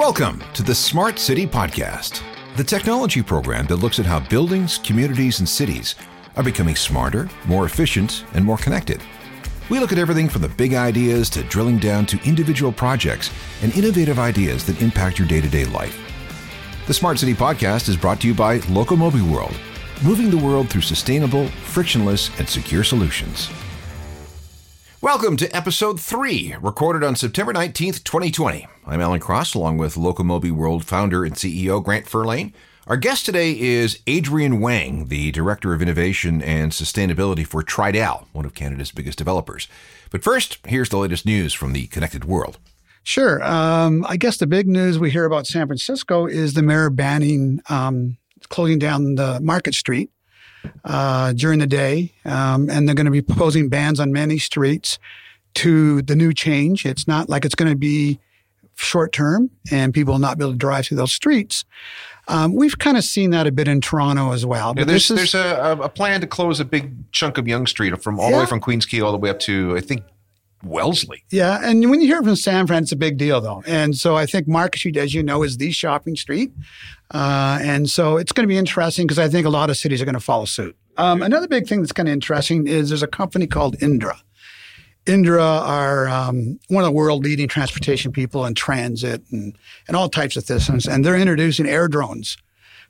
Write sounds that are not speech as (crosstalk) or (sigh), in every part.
Welcome to the Smart City Podcast, the technology program that looks at how buildings, communities, and cities are becoming smarter, more efficient, and more connected. We look at everything from the big ideas to drilling down to individual projects and innovative ideas that impact your day to day life. The Smart City Podcast is brought to you by Locomobi World, moving the world through sustainable, frictionless, and secure solutions. Welcome to episode three, recorded on September 19th, 2020. I'm Alan Cross, along with Locomobi World founder and CEO Grant Furlane. Our guest today is Adrian Wang, the Director of Innovation and Sustainability for Tridel, one of Canada's biggest developers. But first, here's the latest news from the connected world. Sure. Um, I guess the big news we hear about San Francisco is the mayor banning um, closing down the Market Street uh, during the day, um, and they're going to be proposing bans on many streets to the new change. It's not like it's going to be short term and people will not be able to drive through those streets. Um, we've kind of seen that a bit in Toronto as well. Yeah, there's is, there's a, a, plan to close a big chunk of Yonge Street from all yeah. the way from Queens Quay all the way up to I think Wellesley. Yeah, and when you hear from San Fran, it's a big deal though. And so I think Market Street, as you know, is the shopping street. Uh, and so it's going to be interesting because I think a lot of cities are going to follow suit. Um, another big thing that's kind of interesting is there's a company called Indra. Indra are um, one of the world leading transportation people in transit and, and all types of systems. And they're introducing air drones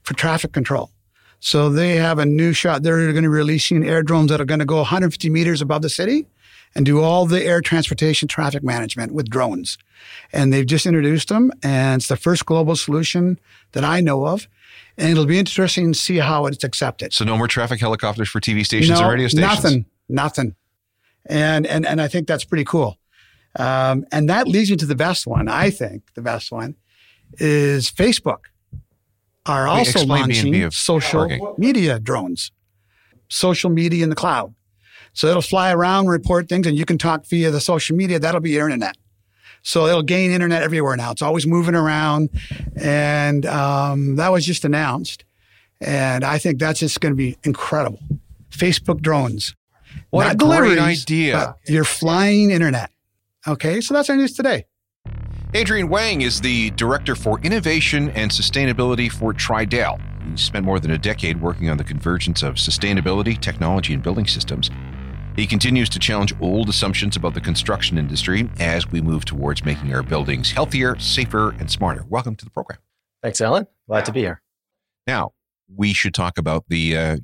for traffic control. So they have a new shot. They're going to be releasing air drones that are going to go 150 meters above the city and do all the air transportation traffic management with drones. And they've just introduced them, and it's the first global solution that I know of. And it'll be interesting to see how it's accepted. So no more traffic helicopters for TV stations no, and radio stations. Nothing, nothing. And and and I think that's pretty cool. Um, and that leads me to the best one. I think the best one is Facebook are also launching social media drones, social media in the cloud. So it'll fly around, report things, and you can talk via the social media. That'll be your internet. So it'll gain internet everywhere now. It's always moving around. And um, that was just announced. And I think that's just going to be incredible. Facebook drones. What Not a great idea. You're flying internet. Okay, so that's our news today. Adrian Wang is the Director for Innovation and Sustainability for Tridel. He spent more than a decade working on the convergence of sustainability, technology, and building systems. He continues to challenge old assumptions about the construction industry as we move towards making our buildings healthier, safer, and smarter. Welcome to the program. Thanks, Alan. Glad to be here. Now, we should talk about the uh,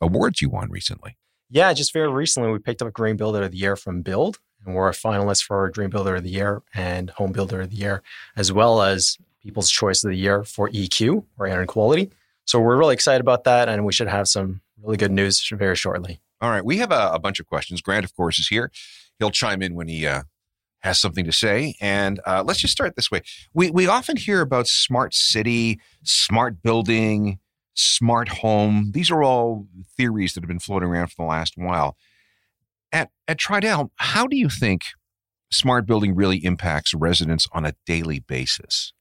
awards you won recently. Yeah, just very recently, we picked up Green Builder of the Year from BILD, and we're a finalist for our Green Builder of the Year and Home Builder of the Year, as well as People's Choice of the Year for EQ, or Air and Quality. So we're really excited about that, and we should have some really good news very shortly. All right. We have a, a, bunch of questions. Grant, of course, is here. He'll chime in when he uh, has something to say. And uh, let's just start this way. We, we often hear about smart city, smart building, smart home. These are all theories that have been floating around for the last while. At, at Tridel, how do you think smart building really impacts residents on a daily basis?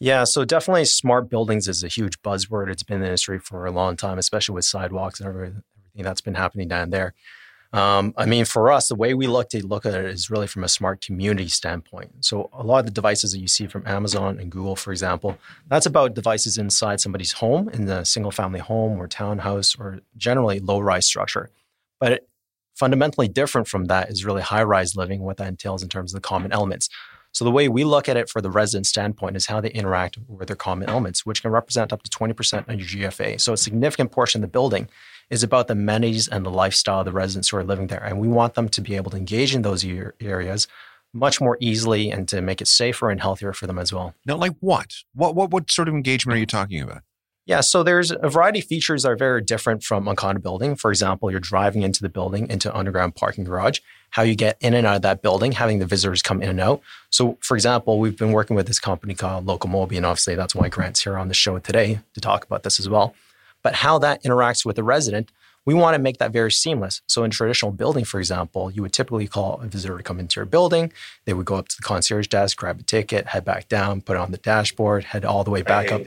Yeah, so definitely smart buildings is a huge buzzword. It's been in the industry for a long time, especially with sidewalks and that's been happening down there. Um, I mean, for us, the way we look to look at it is really from a smart community standpoint. So, a lot of the devices that you see from Amazon and Google, for example, that's about devices inside somebody's home, in the single family home or townhouse or generally low rise structure. But it, fundamentally different from that is really high rise living, what that entails in terms of the common elements. So the way we look at it for the resident standpoint is how they interact with their common elements, which can represent up to 20% of your GFA. So a significant portion of the building is about the amenities and the lifestyle of the residents who are living there. And we want them to be able to engage in those areas much more easily and to make it safer and healthier for them as well. Now, like what? What what what sort of engagement are you talking about? Yeah, so there's a variety of features that are very different from a condo building. For example, you're driving into the building into underground parking garage, how you get in and out of that building, having the visitors come in and out. So, for example, we've been working with this company called Locomobi, and obviously that's why Grant's here on the show today to talk about this as well but how that interacts with the resident We want to make that very seamless. So in traditional building, for example, you would typically call a visitor to come into your building. They would go up to the concierge desk, grab a ticket, head back down, put it on the dashboard, head all the way back up.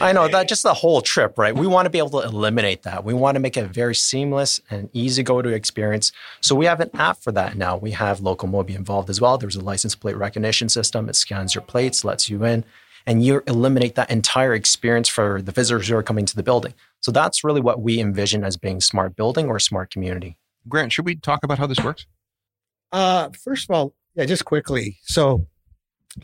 I, I know that just the whole trip, right? We want to be able to eliminate that. We want to make it a very seamless and easy go to experience. So we have an app for that now. We have local Locomobi involved as well. There's a license plate recognition system. It scans your plates, lets you in and you eliminate that entire experience for the visitors who are coming to the building. So that's really what we envision as being smart building or smart community. Grant, should we talk about how this works? Uh, first of all, yeah, just quickly. So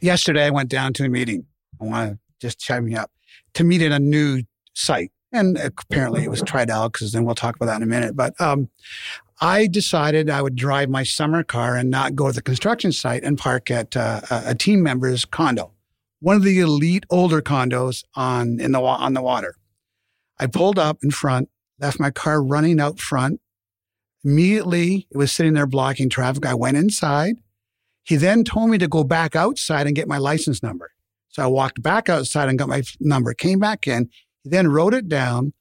yesterday I went down to a meeting. I want to just chime me up to meet at a new site. And apparently it was Tridel because then we'll talk about that in a minute. But um, I decided I would drive my summer car and not go to the construction site and park at uh, a team member's condo one of the elite older condos on in the on the water. I pulled up in front, left my car running out front. Immediately, it was sitting there blocking traffic. I went inside. He then told me to go back outside and get my license number. So I walked back outside and got my number, came back in. He then wrote it down.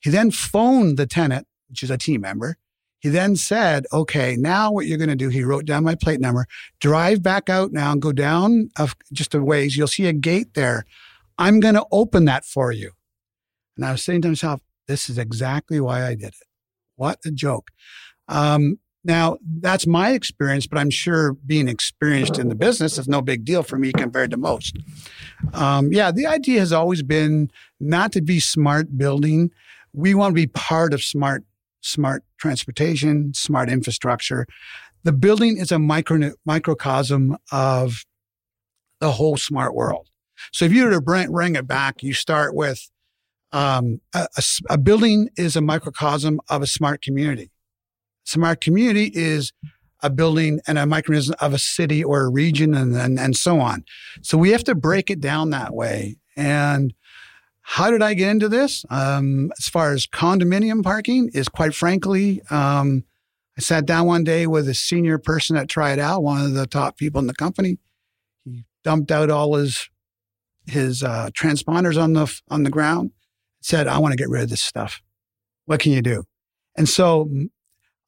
He then phoned the tenant, which is a team member, he then said, okay, now what you're going to do, he wrote down my plate number, drive back out now and go down just a ways. You'll see a gate there. I'm going to open that for you. And I was saying to myself, this is exactly why I did it. What a joke. Um, now, that's my experience, but I'm sure being experienced in the business is no big deal for me compared to most. Um, yeah, the idea has always been not to be smart building. We want to be part of smart smart transportation, smart infrastructure. The building is a micro, microcosm of the whole smart world. So if you were to bring it back, you start with um, a, a, a, building is a microcosm of a smart community. Smart community is a building and a microcosm of a city or a region and, and, and so on. So we have to break it down that way. And how did I get into this? Um, as far as condominium parking is quite frankly, um, I sat down one day with a senior person at Tridel, one of the top people in the company. He dumped out all his his uh, transponders on the on the ground. Said, "I want to get rid of this stuff. What can you do?" And so,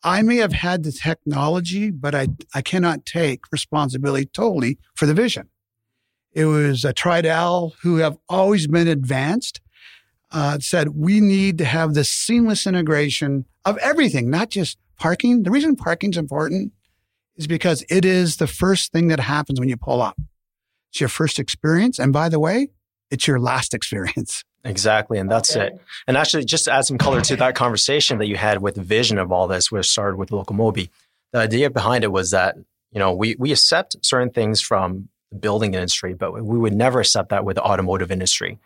I may have had the technology, but I I cannot take responsibility totally for the vision. It was a Tridel who have always been advanced. Uh, said we need to have this seamless integration of everything, not just parking. The reason parking is important is because it is the first thing that happens when you pull up. It's your first experience, and by the way, it's your last experience. (laughs) Exactly, and that's okay. it. And actually, just to add some color to that conversation that you had with the vision of all this, which started with Locomobi, the idea behind it was that you know we we accept certain things from the building industry, but we would never accept that with the automotive industry.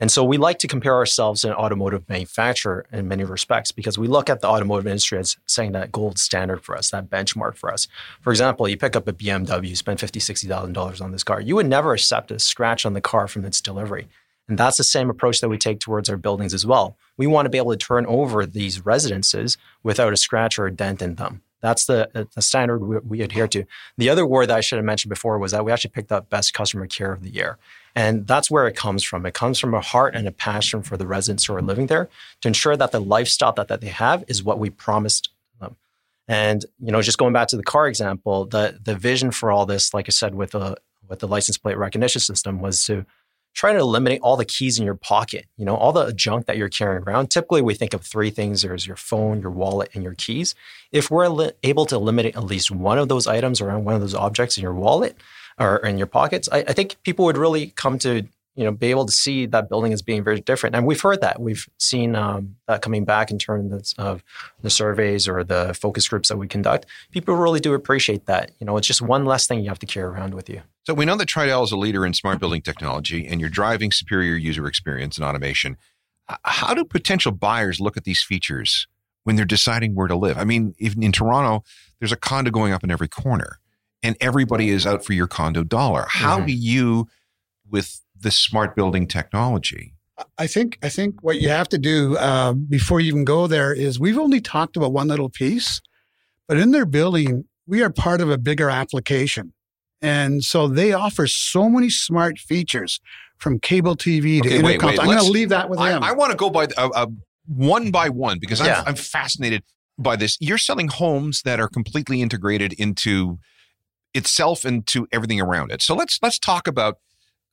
And so we like to compare ourselves to an automotive manufacturer in many respects because we look at the automotive industry as saying that gold standard for us, that benchmark for us. For example, you pick up a BMW, you spend $50,000, $60,000 on this car. You would never accept a scratch on the car from its delivery. And that's the same approach that we take towards our buildings as well. We want to be able to turn over these residences without a scratch or a dent in them. That's the, uh, the standard we, we, adhere to. The other word that I should have mentioned before was that we actually picked up Best Customer Care of the Year. And that's where it comes from. It comes from a heart and a passion for the residents who are living there to ensure that the lifestyle that, that they have is what we promised them. And, you know, just going back to the car example, the, the vision for all this, like I said, with the, with the license plate recognition system was to try to eliminate all the keys in your pocket, you know, all the junk that you're carrying around. Typically, we think of three things there's your phone, your wallet, and your keys. If we're able to eliminate at least one of those items or one of those objects in your wallet or in your pockets, I, I think people would really come to you know, be able to see that building as being very different. And we've heard that. We've seen um, that coming back in terms of the surveys or the focus groups that we conduct. People really do appreciate that. You know, it's just one less thing you have to carry around with you. So we know that Tridel is a leader in smart building technology and you're driving superior user experience and automation. How do potential buyers look at these features when they're deciding where to live? I mean, even in Toronto, there's a condo going up in every corner and everybody is out for your condo dollar. How mm-hmm. do you, with this smart building technology? I think I think what you have to do uh, before you even go there is we've only talked about one little piece, but in their building we are part of a bigger application, and so they offer so many smart features from cable TV to okay, intercom. I'm going to leave that with I, him. I want to go by a, a one by one because Yeah. I'm, I'm fascinated by this. You're selling homes that are completely integrated into itself and to everything around it. So let's let's talk about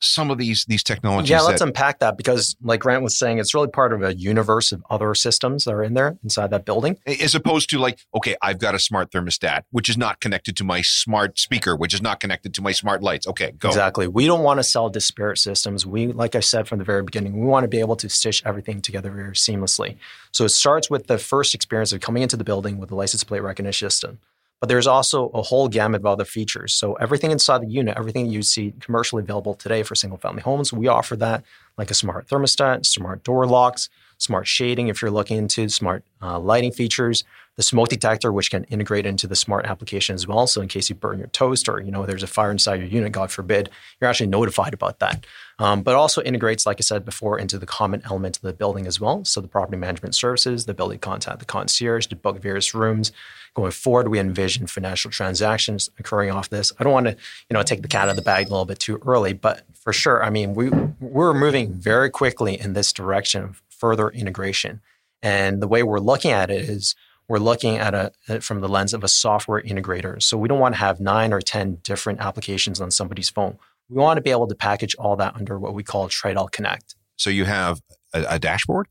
some of these these technologies. Yeah, let's that, unpack that because, like Grant was saying, it's really part of a universe of other systems that are in there inside that building. as opposed to like, okay, I've got a smart thermostat, which is not connected to my smart speaker, which is not connected to my smart lights. Okay, go. Exactly. We don't want to sell disparate systems. We, like I said from the very beginning, we want to be able to stitch everything together very seamlessly. So it starts with the first experience of coming into the building with the license plate recognition system. But there's also a whole gamut of other features. So everything inside the unit, everything you see commercially available today for single family homes, we offer that like a smart thermostat, smart door locks, smart shading if you're looking into smart uh, lighting features, the smoke detector, which can integrate into the smart application as well. So in case you burn your toast or you know there's a fire inside your unit, God forbid, you're actually notified about that. Um, but also integrates, like I said before, into the common element of the building as well. So the property management services, the to contact the concierge to book various rooms. Going forward, we envision financial transactions occurring off this. I don't want to, you know, take the cat out of the bag a little bit too early, but for sure, I mean, we we're moving very quickly in this direction of further integration. And the way we're looking at it is we're looking at it from the lens of a software integrator. So we don't want to have nine or 10 different applications on somebody's phone. We want to be able to package all that under what we call Tridel Connect. So you have a, a dashboard.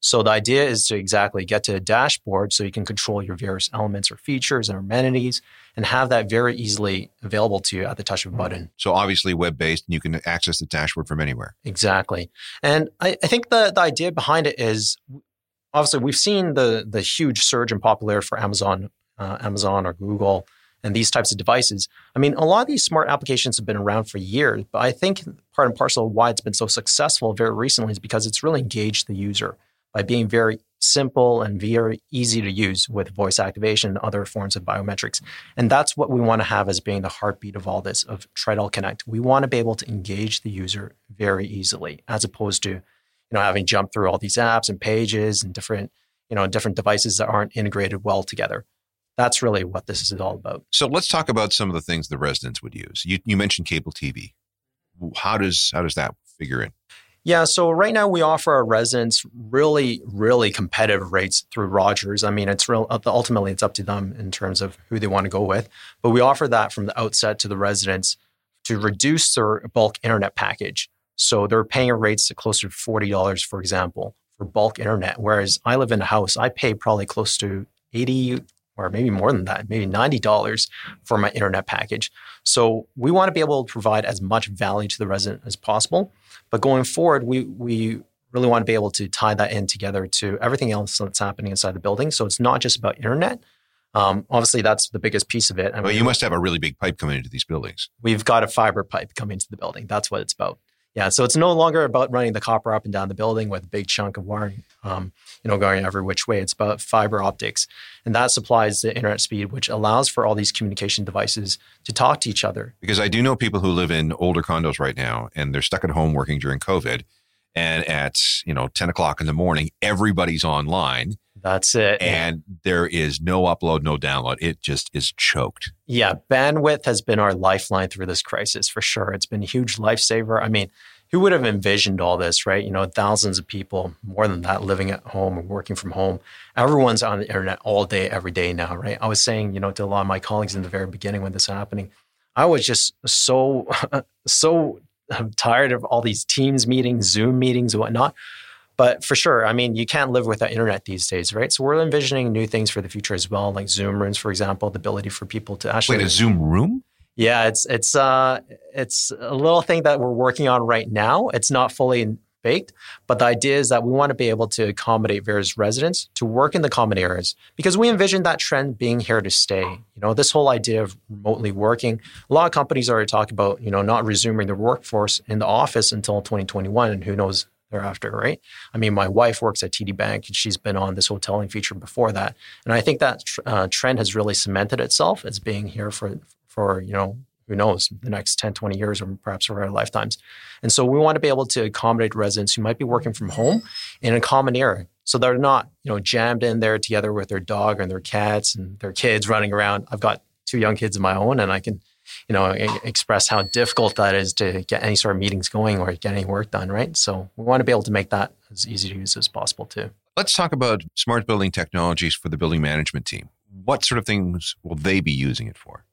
So the idea is to exactly get to a dashboard so you can control your various elements or features and amenities and have that very easily available to you at the touch of a button. So obviously web based, and you can access the dashboard from anywhere. Exactly. And I, I think the, the idea behind it is obviously we've seen the the huge surge in popularity for Amazon, uh, Amazon or Google and these types of devices. I mean, a lot of these smart applications have been around for years, but I think part and parcel of why it's been so successful very recently is because it's really engaged the user by being very simple and very easy to use with voice activation and other forms of biometrics. And that's what we want to have as being the heartbeat of all this of Tridel Connect. We want to be able to engage the user very easily as opposed to, you know, having jumped through all these apps and pages and different, you know, different devices that aren't integrated well together. That's really what this is all about. So let's talk about some of the things the residents would use. You, you mentioned cable TV. How does how does that figure in? Yeah, so right now we offer our residents really, really competitive rates through Rogers. I mean, it's real. Uh, ultimately, it's up to them in terms of who they want to go with, but we offer that from the outset to the residents to reduce their bulk internet package. So they're paying rates closer to forty dollars, for example, for bulk internet. Whereas I live in a house, I pay probably close to eighty or maybe more than that, maybe $90 for my internet package. So we want to be able to provide as much value to the resident as possible. But going forward, we, we really want to be able to tie that in together to everything else that's happening inside the building. So it's not just about internet. Um, obviously, that's the biggest piece of it. I well, you must have a really big pipe coming into these buildings. We've got a fiber pipe coming into the building. That's what it's about. Yeah, so it's no longer about running the copper up and down the building with a big chunk of wiring, um, you know, going every which way. It's about fiber optics, and that supplies the internet speed, which allows for all these communication devices to talk to each other. Because I do know people who live in older condos right now, and they're stuck at home working during COVID, and at you know ten o'clock in the morning, everybody's online. That's it. And there is no upload, no download. It just is choked. Yeah, bandwidth has been our lifeline through this crisis for sure. It's been a huge lifesaver. I mean, who would have envisioned all this, right? You know, thousands of people, more than that, living at home and working from home. Everyone's on the internet all day, every day now, right? I was saying, you know, to a lot of my colleagues in the very beginning when this was happening, I was just so, (laughs) so tired of all these Teams meetings, Zoom meetings, whatnot. But for sure, I mean, you can't live without internet these days, right? So we're envisioning new things for the future as well, like Zoom rooms, for example, the ability for people to actually wait a Zoom room. Yeah, it's it's uh it's a little thing that we're working on right now. It's not fully baked, but the idea is that we want to be able to accommodate various residents to work in the common areas because we envision that trend being here to stay. You know, this whole idea of remotely working. A lot of companies already talk about you know not resuming their workforce in the office until 2021, and who knows thereafter, right? I mean, my wife works at TD Bank and she's been on this hoteling feature before that. And I think that uh, trend has really cemented itself as being here for, for, you know, who knows, the next 10, 20 years or perhaps for our lifetimes. And so we want to be able to accommodate residents who might be working from home in a common area. So they're not, you know, jammed in there together with their dog and their cats and their kids running around. I've got two young kids of my own and I can you know, express how difficult that is to get any sort of meetings going or get any work done, right? So we want to be able to make that as easy to use as possible too. Let's talk about smart building technologies for the building management team. What sort of things will they be using it for?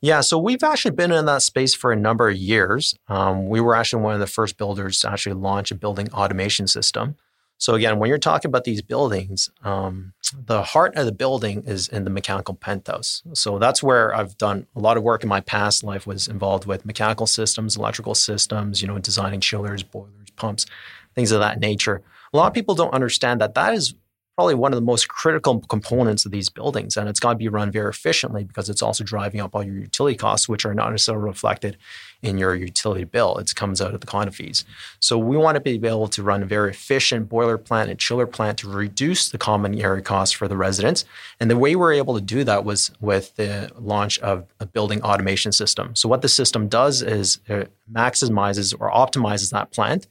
Yeah, so we've actually been in that space for a number of years. Um, we were actually one of the first builders to actually launch a building automation system. So again, when you're talking about these buildings, um, the heart of the building is in the mechanical penthouse. So that's where I've done a lot of work in my past life. Was involved with mechanical systems, electrical systems, you know, designing chillers, boilers, pumps, things of that nature. A lot of people don't understand that that is probably one of the most critical components of these buildings. And it's got to be run very efficiently because it's also driving up all your utility costs, which are not necessarily reflected in your utility bill. It comes out of the condo fees. So we want to be able to run a very efficient boiler plant and chiller plant to reduce the common area costs for the residents. And the way we are able to do that was with the launch of a building automation system. So what the system does is it maximizes or optimizes that plant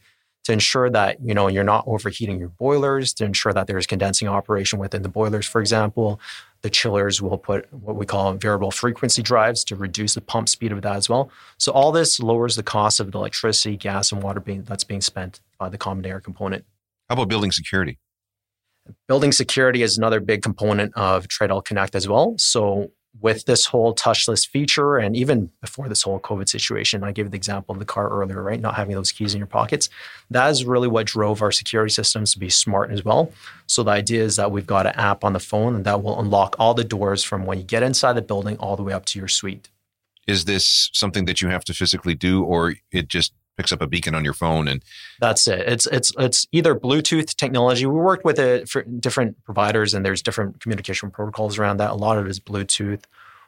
to ensure that you know you're not overheating your boilers to ensure that there's condensing operation within the boilers for example the chillers will put what we call variable frequency drives to reduce the pump speed of that as well. So all this lowers the cost of the electricity gas and water being, that's being spent by the common air component. How about building security? Building security is another big component of Tridel Connect as well. So with this whole touchless feature and even before this whole COVID situation, I gave the example of the car earlier, right? Not having those keys in your pockets. That is really what drove our security systems to be smart as well. So the idea is that we've got an app on the phone and that will unlock all the doors from when you get inside the building all the way up to your suite. Is this something that you have to physically do or it just picks up a beacon on your phone and that's it it's it's it's either bluetooth technology we worked with it for different providers and there's different communication protocols around that a lot of it is bluetooth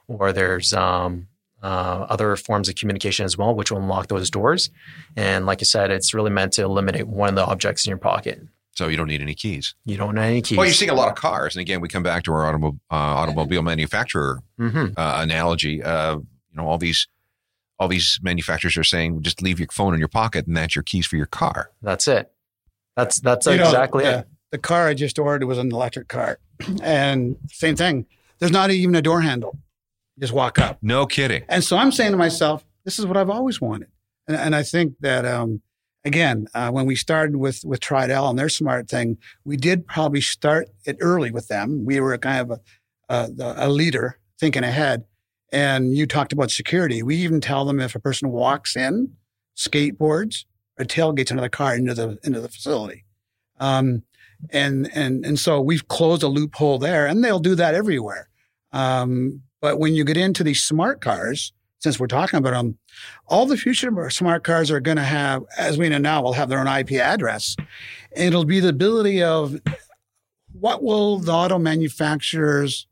or there's um, uh, other forms of communication as well which will unlock those doors and like i said it's really meant to eliminate one of the objects in your pocket so you don't need any keys. You don't need any keys. Well, you're seeing a lot of cars, and again, we come back to our automo- uh, automobile manufacturer mm-hmm. uh, analogy. Uh, you know, all these all these manufacturers are saying just leave your phone in your pocket and that's your keys for your car. That's it. That's that's you exactly know, it. The car I just ordered was an electric car, (clears throat) and same thing. There's not even a door handle. You just walk up. No kidding. And so I'm saying to myself, this is what I've always wanted. And, and I think that um, again, uh, when we started with with Tridel and their smart thing, we did probably start it early with them. We were kind of a, a, a leader thinking ahead. And you talked about security. We even tell them if a person walks in, skateboards, or tailgates another car into the into the facility. Um, and and and so we've closed a loophole there, and they'll do that everywhere. Um, but when you get into these smart cars, since we're talking about them, all the future smart cars are going to have, as we know now, will have their own IP address. And it'll be the ability of what will the auto manufacturers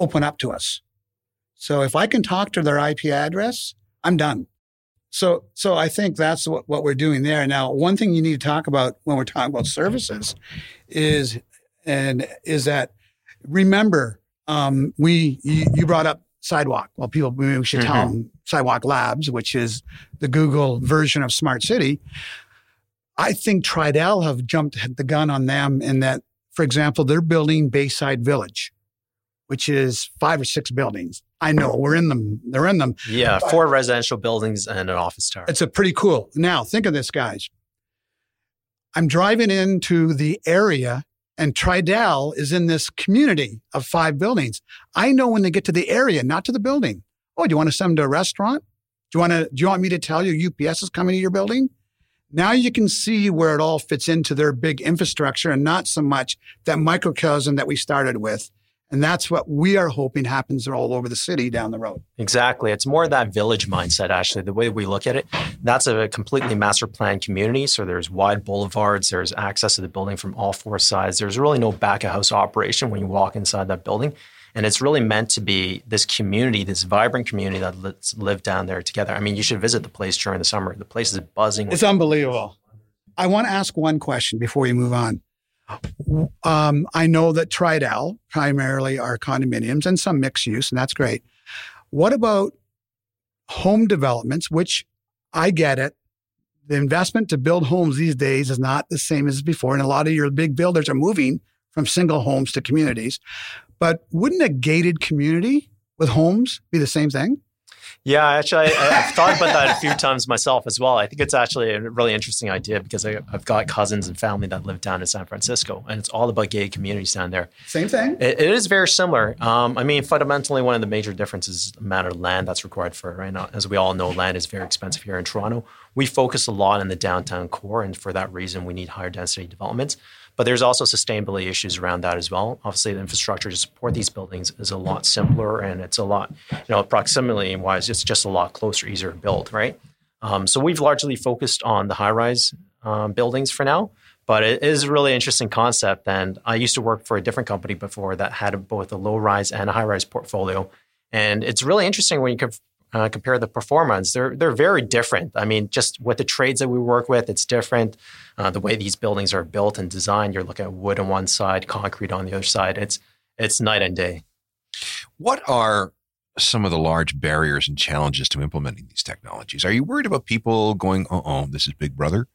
open up to us? So if I can talk to their IP address, I'm done. So, so I think that's what, what we're doing there. Now, one thing you need to talk about when we're talking about services is, and is that remember, um, we, you, you, brought up sidewalk. Well, people, maybe we should mm-hmm. tell them sidewalk labs, which is the Google version of smart city. I think Tridel have jumped the gun on them in that, for example, they're building Bayside Village, which is five or six buildings. I know we're in them. They're in them. Yeah, four residential buildings and an office tower. It's a pretty cool. Now, think of this, guys. I'm driving into the area and Tridel is in this community of five buildings. I know when they get to the area, not to the building. Oh, do you want to send them to a restaurant? Do you want to, do you want me to tell you UPS is coming to your building? Now you can see where it all fits into their big infrastructure and not so much that microcosm that we started with and that's what we are hoping happens all over the city down the road. Exactly. It's more of that village mindset, actually, the way we look at it. That's a completely master planned community. So there's wide boulevards, there's access to the building from all four sides. There's really no back of house operation when you walk inside that building. And it's really meant to be this community, this vibrant community that let's live down there together. I mean, you should visit the place during the summer. The place is buzzing. It's unbelievable. I want to ask one question before we move on. Um, I know that Tridel primarily are condominiums and some mixed use, and that's great. What about home developments, which I get it. The investment to build homes these days is not the same as before. And a lot of your big builders are moving from single homes to communities. But wouldn't a gated community with homes be the same thing? Yeah, actually, I, have thought about that a few times myself as well. I think it's actually a really interesting idea because I, have got cousins and family that live down in San Francisco, and it's all about gay communities down there. Same thing. it, it is very similar. Um, I mean, fundamentally, one of the major differences is the amount of land that's required for right now. As we all know, land is very expensive here in Toronto. We focus a lot in the downtown core, and for that reason, we need higher density developments. But there's also sustainability issues around that as well. Obviously, the infrastructure to support these buildings is a lot simpler and it's a lot, you know, proximity wise, it's just a lot closer, easier to build, right? Um, so we've largely focused on the high rise um, buildings for now, but it is a really interesting concept. And I used to work for a different company before that had both a low rise and a high rise portfolio. And it's really interesting when you uh, compare the performance, they're they're very different. I mean, just with the trades that we work with, it's different. Uh, the way these buildings are built and designed, you're looking at wood on one side, concrete on the other side. It's it's night and day. What are some of the large barriers and challenges to implementing these technologies? Are you worried about people going, "Oh, oh this is Big Brother"?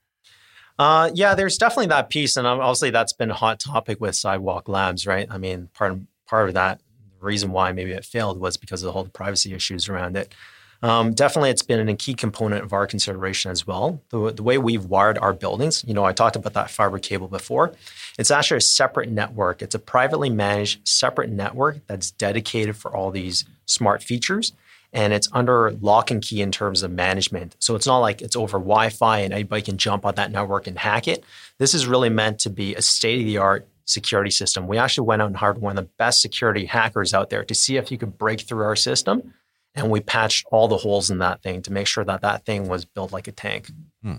Uh, yeah, there's definitely that piece, and obviously that's been a hot topic with Sidewalk Labs, right? I mean, part of, part of that reason why maybe it failed was because of all the whole privacy issues around it. Um, definitely, it's been a key component of our consideration as well. The, the way we've wired our buildings, you know, I talked about that fiber cable before. It's actually a separate network. It's a privately managed separate network that's dedicated for all these smart features. And it's under lock and key in terms of management. So it's not like it's over Wi Fi and anybody can jump on that network and hack it. This is really meant to be a state of the art security system. We actually went out and hired one of the best security hackers out there to see if you could break through our system. And we patched all the holes in that thing to make sure that that thing was built like a tank. Hmm.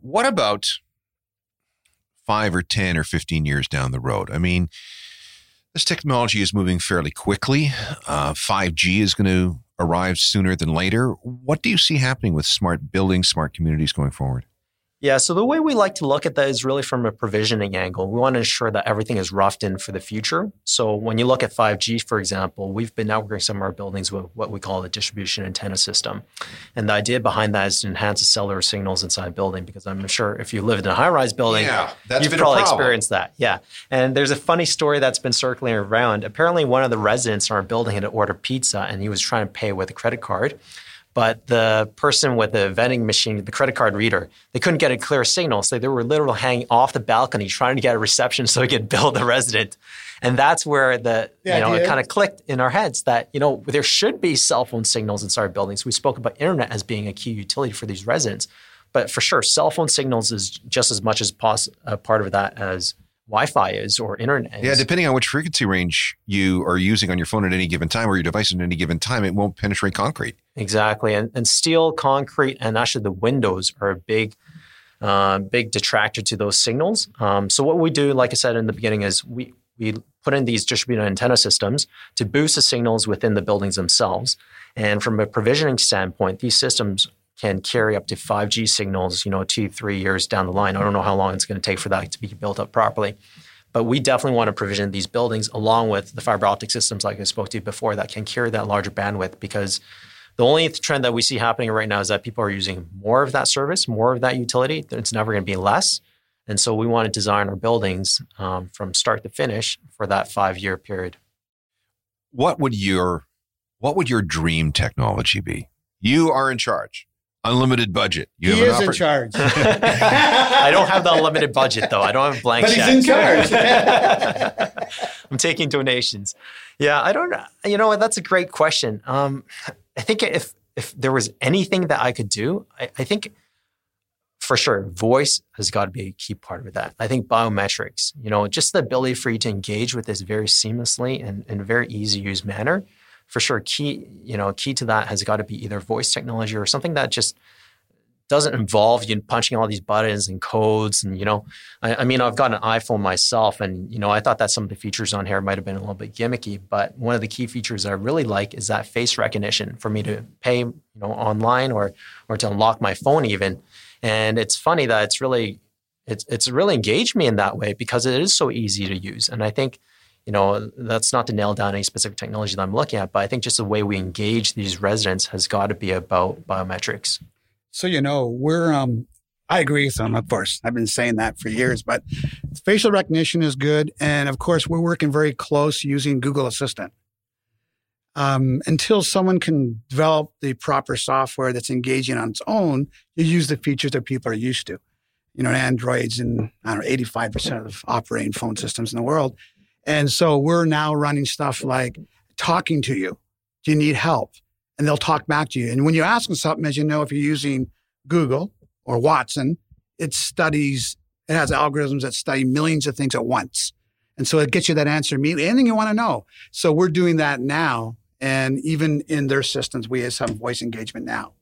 What about five or 10 or 15 years down the road? I mean, this technology is moving fairly quickly. Uh, 5G is going to arrive sooner than later. What do you see happening with smart buildings, smart communities going forward? Yeah, so the way we like to look at that is really from a provisioning angle. We want to ensure that everything is roughed in for the future. So when you look at 5G, for example, we've been networking some of our buildings with what we call a distribution antenna system. And the idea behind that is to enhance the cellular signals inside a building because I'm sure if you lived in a high rise building, yeah, you've probably experienced that. Yeah. And there's a funny story that's been circling around. Apparently, one of the residents in our building had to order pizza and he was trying to pay with a credit card. But the person with the vending machine, the credit card reader, they couldn't get a clear signal. So they were literally hanging off the balcony trying to get a reception so they could (laughs) bill the resident. And that's where the, the you know, idea. it kind of clicked in our heads that, you know, there should be cell phone signals inside buildings. We spoke about internet as being a key utility for these residents. But for sure, cell phone signals is just as much as pos- a part of that as Wi-Fi is or internet. Is. Yeah, depending on which frequency range you are using on your phone at any given time or your device at any given time, it won't penetrate concrete. Exactly, and, and steel, concrete, and actually the windows are a big, uh, big detractor to those signals. Um, so what we do, like I said in the beginning, is we we put in these distributed antenna systems to boost the signals within the buildings themselves. And from a provisioning standpoint, these systems can carry up to 5G signals, you know, two, three years down the line. I don't know how long it's going to take for that to be built up properly. But we definitely want to provision these buildings along with the fiber optic systems, like I spoke to you before, that can carry that larger bandwidth because the only trend that we see happening right now is that people are using more of that service, more of that utility. It's never going to be less. And so we want to design our buildings um, from start to finish for that five year period. What would your what would your dream technology be? You are in charge unlimited budget. You he is in charge. (laughs) (laughs) I don't have the unlimited budget though. I don't have blank but check. he's in charge. (laughs) I'm taking donations. Yeah, I don't. You know, that's a great question. Um, I think if if there was anything that I could do, I, I think for sure voice has got to be a key part of that. I think biometrics. You know, just the ability for you to engage with this very seamlessly and in a very easy to use manner for sure key you know key to that has got to be either voice technology or something that just doesn't involve you punching all these buttons and codes and you know I, I, mean i've got an iphone myself and you know i thought that some of the features on here might have been a little bit gimmicky but one of the key features i really like is that face recognition for me to pay you know online or or to unlock my phone even. And it's funny that it's really it's it's really engaged me in that way because it is so easy to use. And i think you know, that's not to nail down any specific technology that I'm looking at, but I think just the way we engage these residents has got to be about biometrics. So, you know, we're, um, I agree with them, of course. I've been saying that for years, but facial recognition is good. And of course, we're working very close using Google Assistant. um, until someone can develop the proper software that's engaging on its own, you use the features that people are used to. You know, Androids and I don't know, 85% of operating phone systems in the world. And so we're now running stuff like talking to you. Do you need help? And they'll talk back to you. And when you ask them something, as you know, if you're using Google or Watson, it studies, it has algorithms that study millions of things at once. And so it gets you that answer immediately, anything you want to know. So we're doing that now and even in their systems, we have some voice engagement now.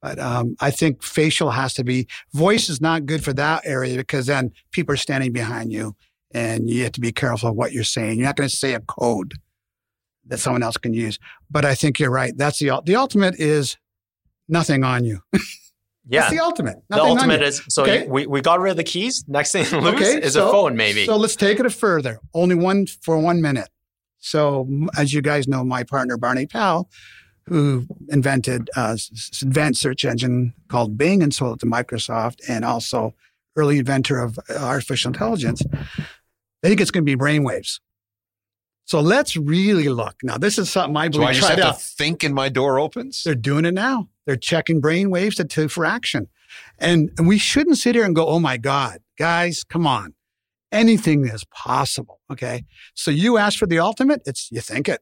But um, I think facial has to be, voice is not good for that area because then people are standing behind you and you have to be careful of what you're saying. You're not going to say a code that someone else can use. But I think you're right. That's the, the ultimate is nothing on you. (laughs) Yeah. That's the ultimate. The Nothing on ultimate is so Okay. we, we got rid of the keys. Next thing to lose Okay, is so- a phone, maybe. So let's take it a further. Only one for one minute. So, as you guys know, my partner Barney Powell, who invented uh, advanced search engine called Bing and sold it to Microsoft, and also early inventor of uh, artificial intelligence, they think it's going to be brainwaves. So let's really look. Now, this is something I So believe I just have out. to think and my door opens? They're doing it now. They're checking brain waves to, to for action. And, and we shouldn't sit here and go, oh my God, guys, come on. Anything is possible. Okay. So you ask for the ultimate, it's you think it.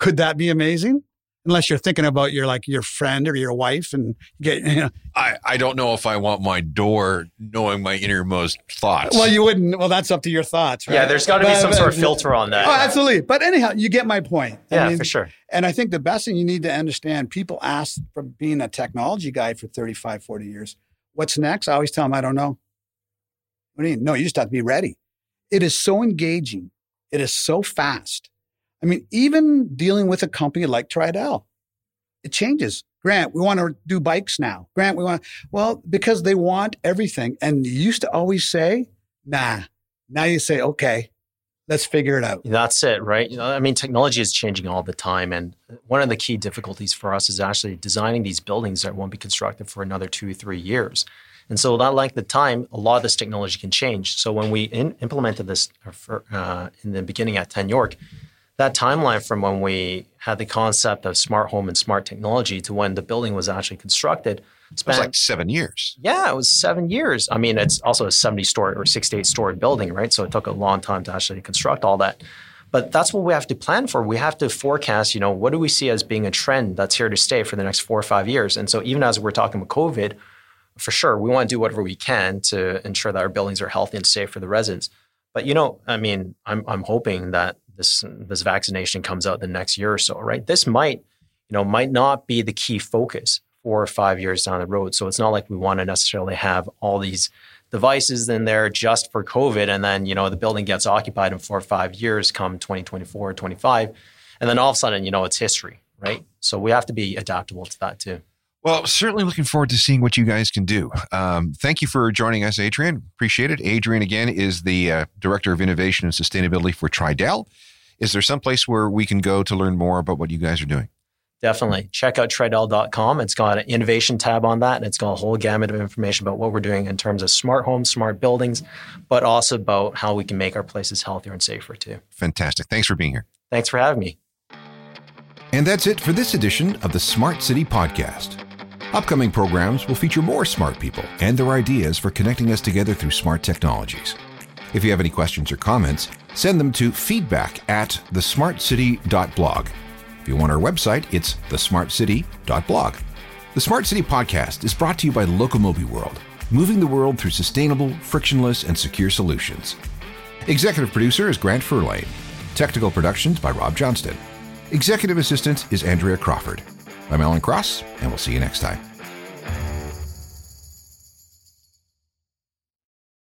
Could that be amazing? Unless you're thinking about your like your friend or your wife and get you know, I, I don't know if I want my door knowing my innermost thoughts. well you wouldn't well that's up to your thoughts right yeah, there's got to be But- some sort of filter on that. oh absolutely but anyhow you get my point I yeah, mean, for sure. And I think the best thing you need to understand, people ask from being a technology guy for 35, 40 years, what's next? I always tell them, I don't know. What do you mean? No, you just have to be ready. It is so engaging. It is so fast. I mean, even dealing with a company like Tridel, it changes. Grant, we want to do bikes now. Grant, we want, well, because they want everything. And you used to always say, nah. Now you say, okay, let's figure it out. That's it, right? You know, I mean, technology is changing all the time, and one of the key difficulties for us is actually designing these buildings that won't be constructed for another two, or three years. And so that length of time, a lot of this technology can change. So when we in, implemented this uh, uh, in the beginning at 10 York, that timeline from when we had the concept of smart home and smart technology to when the building was actually constructed it was spanned like seven years. yeah, it was seven years. I mean, it's also a 70 story or 68 story building, right? So it took a long time to actually construct all that. But that's what we have to plan for. We have to forecast, you know, what do we see as being a trend that's here to stay for the next four or five years? And so even as we're talking about COVID, for sure, we want to do whatever we can to ensure that our buildings are healthy and safe for the residents. But you know, I mean, I'm I'm hoping that this this vaccination comes out the next year or so, right? This might, you know, might not be the key focus four or five years down the road. So it's not like we want to necessarily have all these devices in there just for COVID, and then you know the building gets occupied in four or five years, come 2024 or 25, and then all of a sudden, you know, it's history, right? So we have to be adaptable to that too. Well, certainly looking forward to seeing what you guys can do. Um, thank you for joining us, Adrian. Appreciate it. Adrian, again, is the uh, Director of Innovation and Sustainability for Tridel. Is there some place where we can go to learn more about what you guys are doing? Definitely. Check out Tridel.com. It's got an innovation tab on that, and it's got a whole gamut of information about what we're doing in terms of smart homes, smart buildings, but also about how we can make our places healthier and safer too. Fantastic. Thanks for being here. Thanks for having me. And that's it for this edition of the Smart City Podcast. Upcoming programs will feature more smart people and their ideas for connecting us together through smart technologies. If you have any questions or comments, send them to feedback at thesmartcity.blog. If you want our website, it's thesmartcity.blog. The Smart City Podcast is brought to you by Locomobi World, moving the world through sustainable, frictionless, and secure solutions. Executive producer is Grant Furlane. Technical productions by Rob Johnston. Executive assistant is Andrea Crawford. I'm Alan Cross, and we'll see you next time.